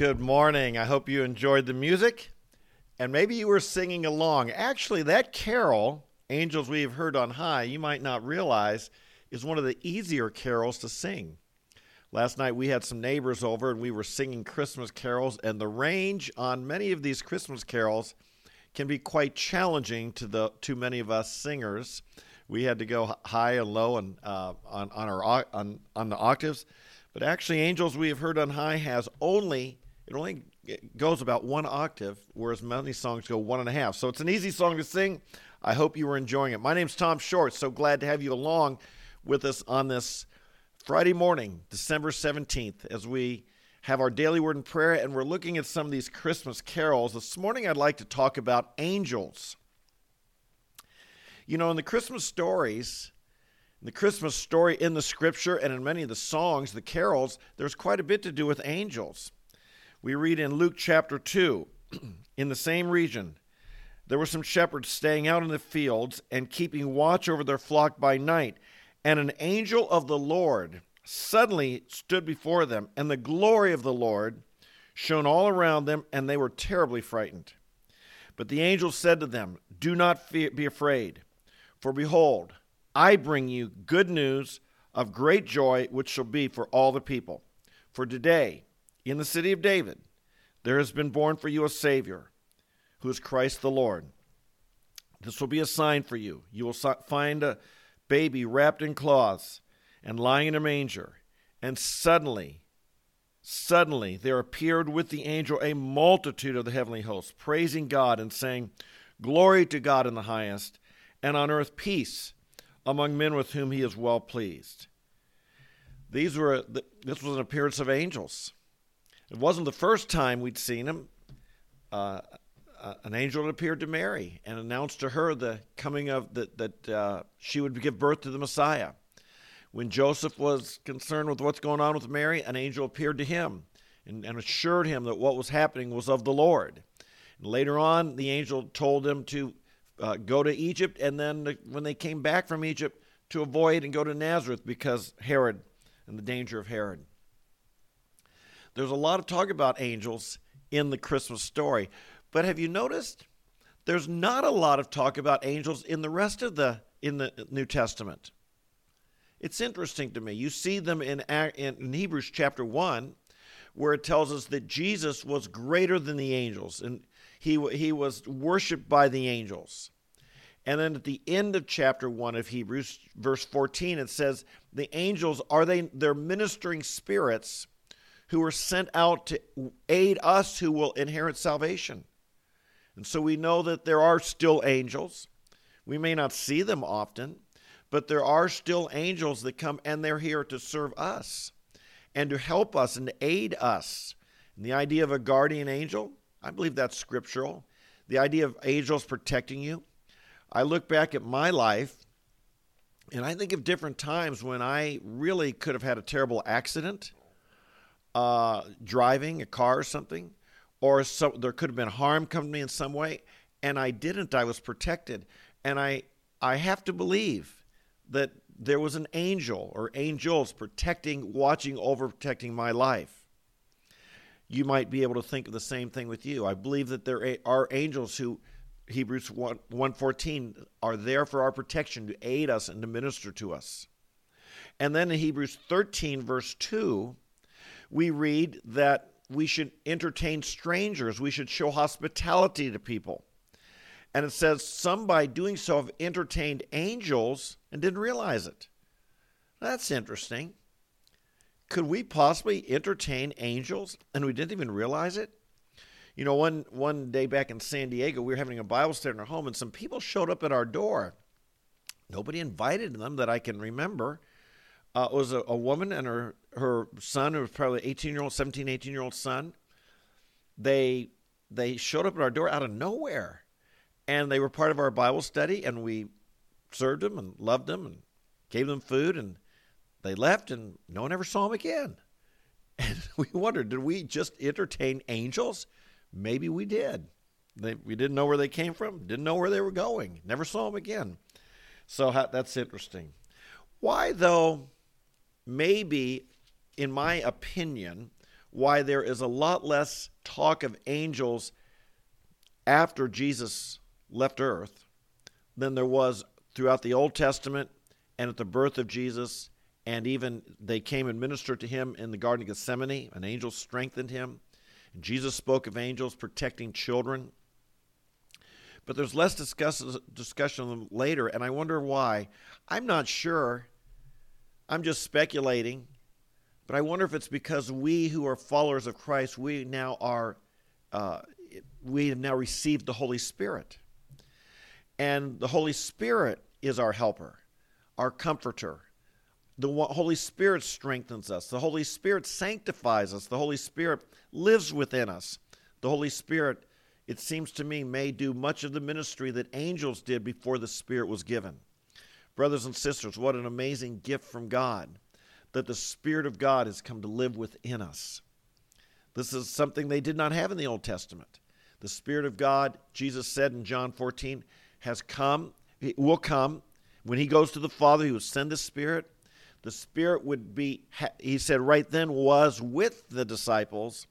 Good morning. I hope you enjoyed the music and maybe you were singing along. Actually, that carol, Angels We Have Heard on High, you might not realize is one of the easier carols to sing. Last night we had some neighbors over and we were singing Christmas carols, and the range on many of these Christmas carols can be quite challenging to the to many of us singers. We had to go high and low and uh, on on our on on the octaves, but actually, "Angels We Have Heard on High" has only it only goes about one octave, whereas many songs go one and a half. So it's an easy song to sing. I hope you were enjoying it. My name's Tom Short. So glad to have you along with us on this Friday morning, December 17th, as we have our daily word and prayer, and we're looking at some of these Christmas carols. This morning, I'd like to talk about angels. You know, in the Christmas stories, the Christmas story in the scripture and in many of the songs, the carols, there's quite a bit to do with angels. We read in Luke chapter 2, in the same region, there were some shepherds staying out in the fields and keeping watch over their flock by night. And an angel of the Lord suddenly stood before them, and the glory of the Lord shone all around them, and they were terribly frightened. But the angel said to them, Do not be afraid, for behold, I bring you good news of great joy, which shall be for all the people. For today, in the city of David, there has been born for you a Savior, who is Christ the Lord. This will be a sign for you. You will find a baby wrapped in cloths and lying in a manger. And suddenly, suddenly, there appeared with the angel a multitude of the heavenly hosts, praising God and saying, Glory to God in the highest, and on earth peace among men with whom he is well pleased. These were this was an appearance of angels. It wasn't the first time we'd seen him. Uh, uh, an angel appeared to Mary and announced to her the coming of that that uh, she would give birth to the Messiah. When Joseph was concerned with what's going on with Mary, an angel appeared to him and, and assured him that what was happening was of the Lord. And later on, the angel told him to uh, go to Egypt, and then when they came back from Egypt, to avoid and go to Nazareth because Herod and the danger of Herod. There's a lot of talk about angels in the Christmas story. But have you noticed there's not a lot of talk about angels in the rest of the in the New Testament? It's interesting to me. You see them in, in Hebrews chapter 1 where it tells us that Jesus was greater than the angels and he he was worshiped by the angels. And then at the end of chapter 1 of Hebrews verse 14 it says the angels are they they're ministering spirits who are sent out to aid us who will inherit salvation. And so we know that there are still angels. We may not see them often, but there are still angels that come and they're here to serve us and to help us and aid us. And the idea of a guardian angel, I believe that's scriptural. The idea of angels protecting you. I look back at my life and I think of different times when I really could have had a terrible accident uh, driving a car or something, or so, there could have been harm come to me in some way, and I didn't. I was protected, and I I have to believe that there was an angel or angels protecting, watching over, protecting my life. You might be able to think of the same thing with you. I believe that there are angels who Hebrews 1, 114 are there for our protection to aid us and to minister to us. And then in Hebrews 13 verse 2, we read that we should entertain strangers, we should show hospitality to people. And it says, some by doing so have entertained angels and didn't realize it. That's interesting. Could we possibly entertain angels and we didn't even realize it? You know, one, one day back in San Diego, we were having a Bible study in our home, and some people showed up at our door. Nobody invited them that I can remember. Uh, it was a, a woman and her her son, who was probably 18 year old, 17, 18 year old son, they they showed up at our door out of nowhere, and they were part of our Bible study, and we served them and loved them and gave them food, and they left, and no one ever saw them again. And we wondered, did we just entertain angels? Maybe we did. They, we didn't know where they came from, didn't know where they were going, never saw them again. So that's interesting. Why, though, maybe in my opinion, why there is a lot less talk of angels after Jesus left earth than there was throughout the Old Testament and at the birth of Jesus. And even they came and ministered to him in the Garden of Gethsemane. An angel strengthened him. Jesus spoke of angels protecting children. But there's less discuss, discussion of them later, and I wonder why. I'm not sure. I'm just speculating. But I wonder if it's because we who are followers of Christ, we now are, uh, we have now received the Holy Spirit. And the Holy Spirit is our helper, our comforter. The Holy Spirit strengthens us. The Holy Spirit sanctifies us. The Holy Spirit lives within us. The Holy Spirit, it seems to me, may do much of the ministry that angels did before the Spirit was given. Brothers and sisters, what an amazing gift from God that the Spirit of God has come to live within us. This is something they did not have in the Old Testament. The Spirit of God, Jesus said in John 14, has come, will come. When he goes to the Father, he will send the Spirit. The Spirit would be, he said right then, was with the disciples,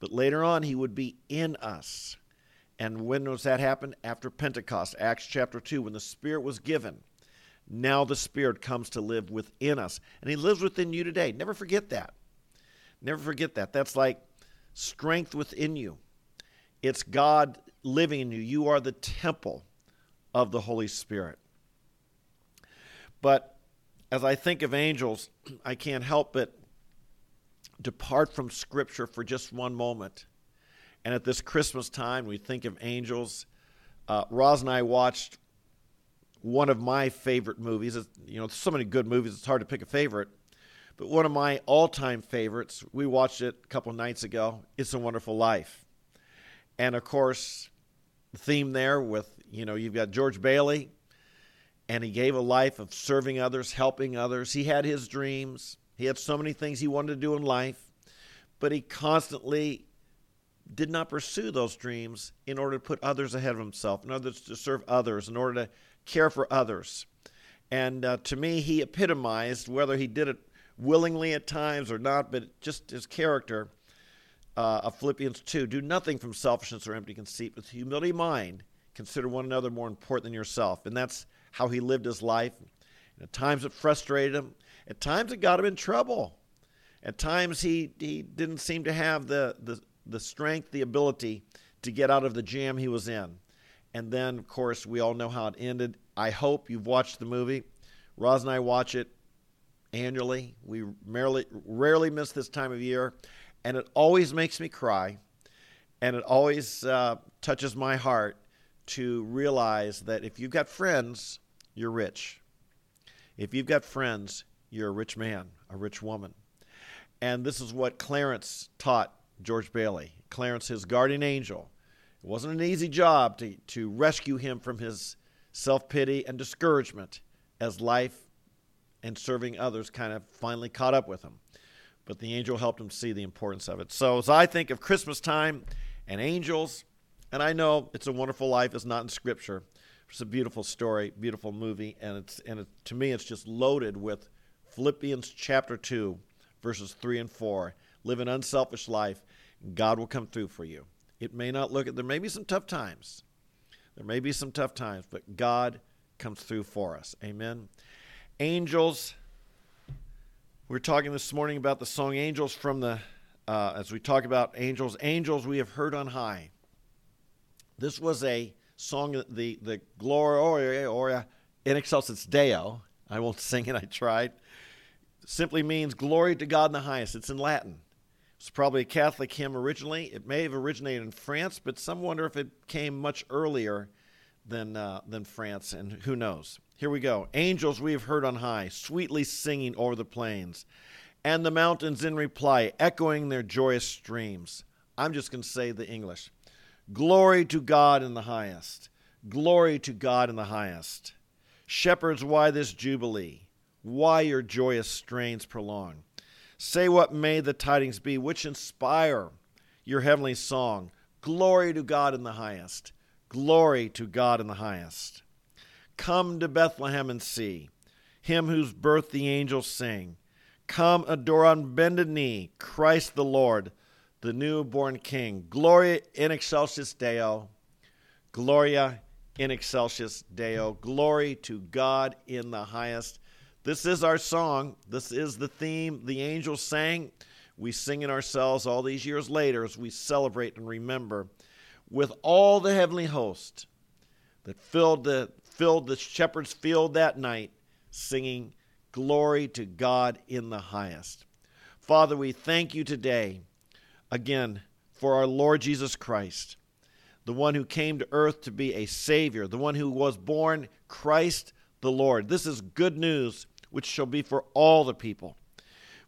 but later on, he would be in us. And when does that happen? After Pentecost, Acts chapter 2, when the Spirit was given. Now the Spirit comes to live within us. And he lives within you today. Never forget that. Never forget that. That's like strength within you. It's God living in you. You are the temple of the Holy Spirit. But as I think of angels, I can't help but depart from Scripture for just one moment. And at this Christmas time, we think of angels. Uh, Roz and I watched one of my favorite movies. You know, so many good movies, it's hard to pick a favorite. But one of my all time favorites, we watched it a couple nights ago, It's a Wonderful Life. And of course, the theme there with you know, you've got George Bailey, and he gave a life of serving others, helping others. He had his dreams. He had so many things he wanted to do in life, but he constantly did not pursue those dreams in order to put others ahead of himself, in order to serve others, in order to care for others. And uh, to me, he epitomized, whether he did it willingly at times or not, but just his character uh, of Philippians 2 do nothing from selfishness or empty conceit, with humility of mind Consider one another more important than yourself. And that's how he lived his life. And at times it frustrated him. At times it got him in trouble. At times he, he didn't seem to have the, the, the strength, the ability to get out of the jam he was in. And then, of course, we all know how it ended. I hope you've watched the movie. Roz and I watch it annually. We rarely, rarely miss this time of year. And it always makes me cry. And it always uh, touches my heart to realize that if you've got friends, you're rich. If you've got friends, you're a rich man, a rich woman. And this is what Clarence taught George Bailey. Clarence, his guardian angel. It wasn't an easy job to, to rescue him from his self pity and discouragement as life and serving others kind of finally caught up with him. But the angel helped him see the importance of it. So as I think of Christmas time and angels, and I know it's a wonderful life. It's not in Scripture. It's a beautiful story, beautiful movie, and it's and it, to me, it's just loaded with Philippians chapter two, verses three and four. Live an unselfish life. God will come through for you. It may not look at there may be some tough times. There may be some tough times, but God comes through for us. Amen. Angels. We are talking this morning about the song "Angels" from the. Uh, as we talk about angels, angels we have heard on high. This was a song, the, the Gloria, or in excelsis Deo. I won't sing it, I tried. Simply means glory to God in the highest. It's in Latin. It's probably a Catholic hymn originally. It may have originated in France, but some wonder if it came much earlier than, uh, than France, and who knows. Here we go. Angels we have heard on high, sweetly singing over the plains, and the mountains in reply, echoing their joyous streams. I'm just going to say the English. Glory to God in the highest. Glory to God in the highest. Shepherds, why this jubilee? Why your joyous strains prolong? Say what may the tidings be which inspire your heavenly song. Glory to God in the highest. Glory to God in the highest. Come to Bethlehem and see him whose birth the angels sing. Come adore on bended knee Christ the Lord, the newborn King. Gloria in excelsis Deo. Gloria in excelsis Deo. Glory to God in the highest. This is our song. This is the theme the angels sang. We sing it ourselves all these years later as we celebrate and remember with all the heavenly host that filled the filled the shepherd's field that night singing glory to God in the highest. Father, we thank you today again for our Lord Jesus Christ the one who came to earth to be a Savior, the one who was born Christ the Lord. This is good news, which shall be for all the people.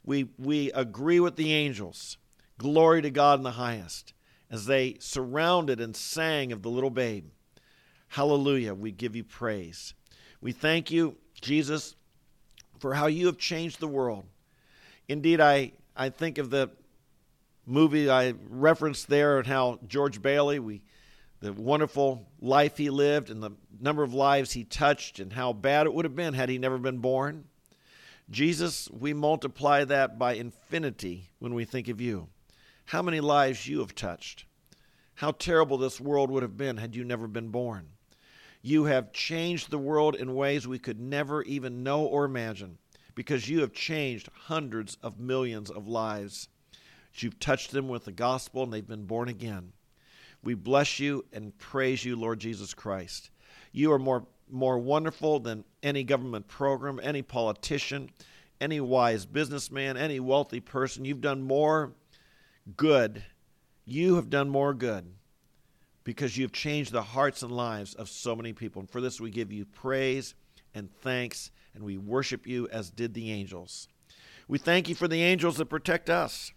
We, we agree with the angels. Glory to God in the highest, as they surrounded and sang of the little babe. Hallelujah, we give you praise. We thank you, Jesus, for how you have changed the world. Indeed, I, I think of the movie I referenced there and how George Bailey, we the wonderful life he lived and the number of lives he touched and how bad it would have been had he never been born. Jesus, we multiply that by infinity when we think of you. How many lives you have touched. How terrible this world would have been had you never been born. You have changed the world in ways we could never even know or imagine because you have changed hundreds of millions of lives. You've touched them with the gospel and they've been born again. We bless you and praise you, Lord Jesus Christ. You are more, more wonderful than any government program, any politician, any wise businessman, any wealthy person. You've done more good. You have done more good because you've changed the hearts and lives of so many people. And for this, we give you praise and thanks, and we worship you as did the angels. We thank you for the angels that protect us.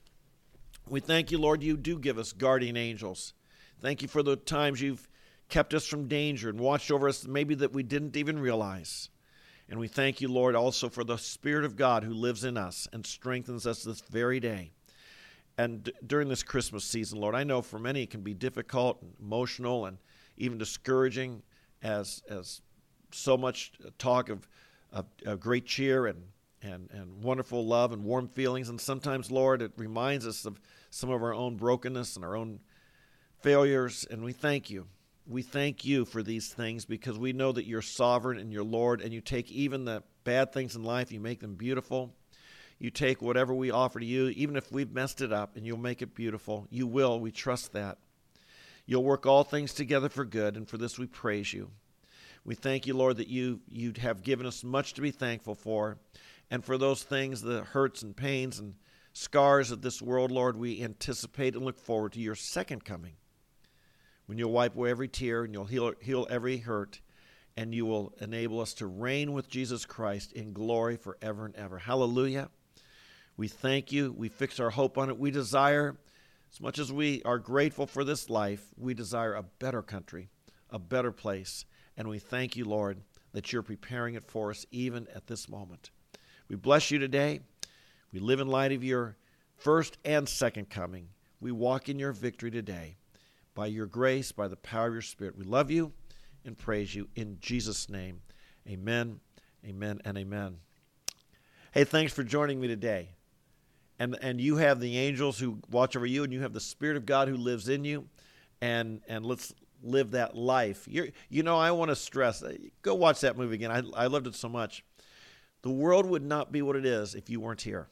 We thank you, Lord, you do give us guardian angels. Thank you for the times you've kept us from danger and watched over us, maybe that we didn't even realize. And we thank you, Lord, also for the Spirit of God who lives in us and strengthens us this very day. And d- during this Christmas season, Lord, I know for many it can be difficult and emotional and even discouraging as, as so much talk of, of, of great cheer and, and, and wonderful love and warm feelings. And sometimes, Lord, it reminds us of some of our own brokenness and our own failures, and we thank you. We thank you for these things because we know that you're sovereign and you're Lord, and you take even the bad things in life, you make them beautiful. You take whatever we offer to you, even if we've messed it up, and you'll make it beautiful. You will. We trust that. You'll work all things together for good, and for this we praise you. We thank you, Lord, that you you have given us much to be thankful for, and for those things, the hurts and pains and scars of this world, Lord, we anticipate and look forward to your second coming when you'll wipe away every tear and you'll heal, heal every hurt, and you will enable us to reign with Jesus Christ in glory forever and ever. Hallelujah. We thank you. We fix our hope on it. We desire, as much as we are grateful for this life, we desire a better country, a better place. And we thank you, Lord, that you're preparing it for us even at this moment. We bless you today. We live in light of your first and second coming. We walk in your victory today by your grace, by the power of your Spirit. We love you and praise you in Jesus' name. Amen, amen, and amen. Hey, thanks for joining me today. And, and you have the angels who watch over you, and you have the Spirit of God who lives in you. And, and let's live that life. You're, you know, I want to stress uh, go watch that movie again. I, I loved it so much. The world would not be what it is if you weren't here.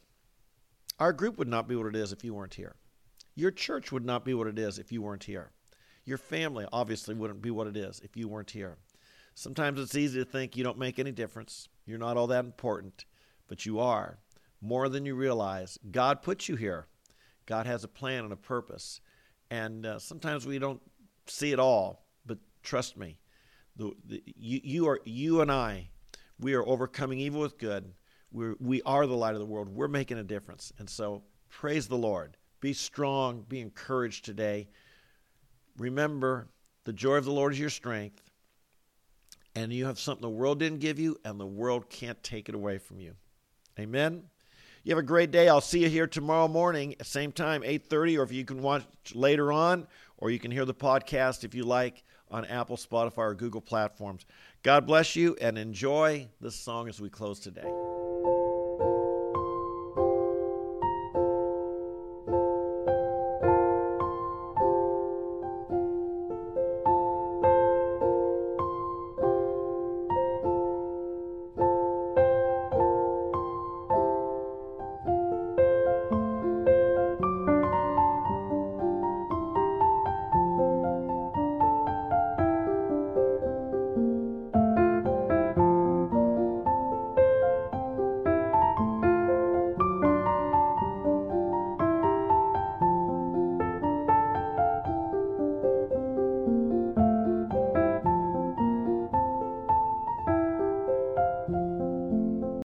Our group would not be what it is if you weren't here. Your church would not be what it is if you weren't here. Your family obviously wouldn't be what it is if you weren't here. Sometimes it's easy to think you don't make any difference. You're not all that important, but you are. More than you realize. God put you here. God has a plan and a purpose. And uh, sometimes we don't see it all, but trust me, the, the, you, you, are, you and I, we are overcoming evil with good. We're, we are the light of the world. We're making a difference. And so praise the Lord. Be strong. Be encouraged today. Remember, the joy of the Lord is your strength, and you have something the world didn't give you, and the world can't take it away from you. Amen. You have a great day. I'll see you here tomorrow morning, same time, 8:30, or if you can watch later on, or you can hear the podcast if you like on Apple, Spotify, or Google platforms. God bless you and enjoy this song as we close today.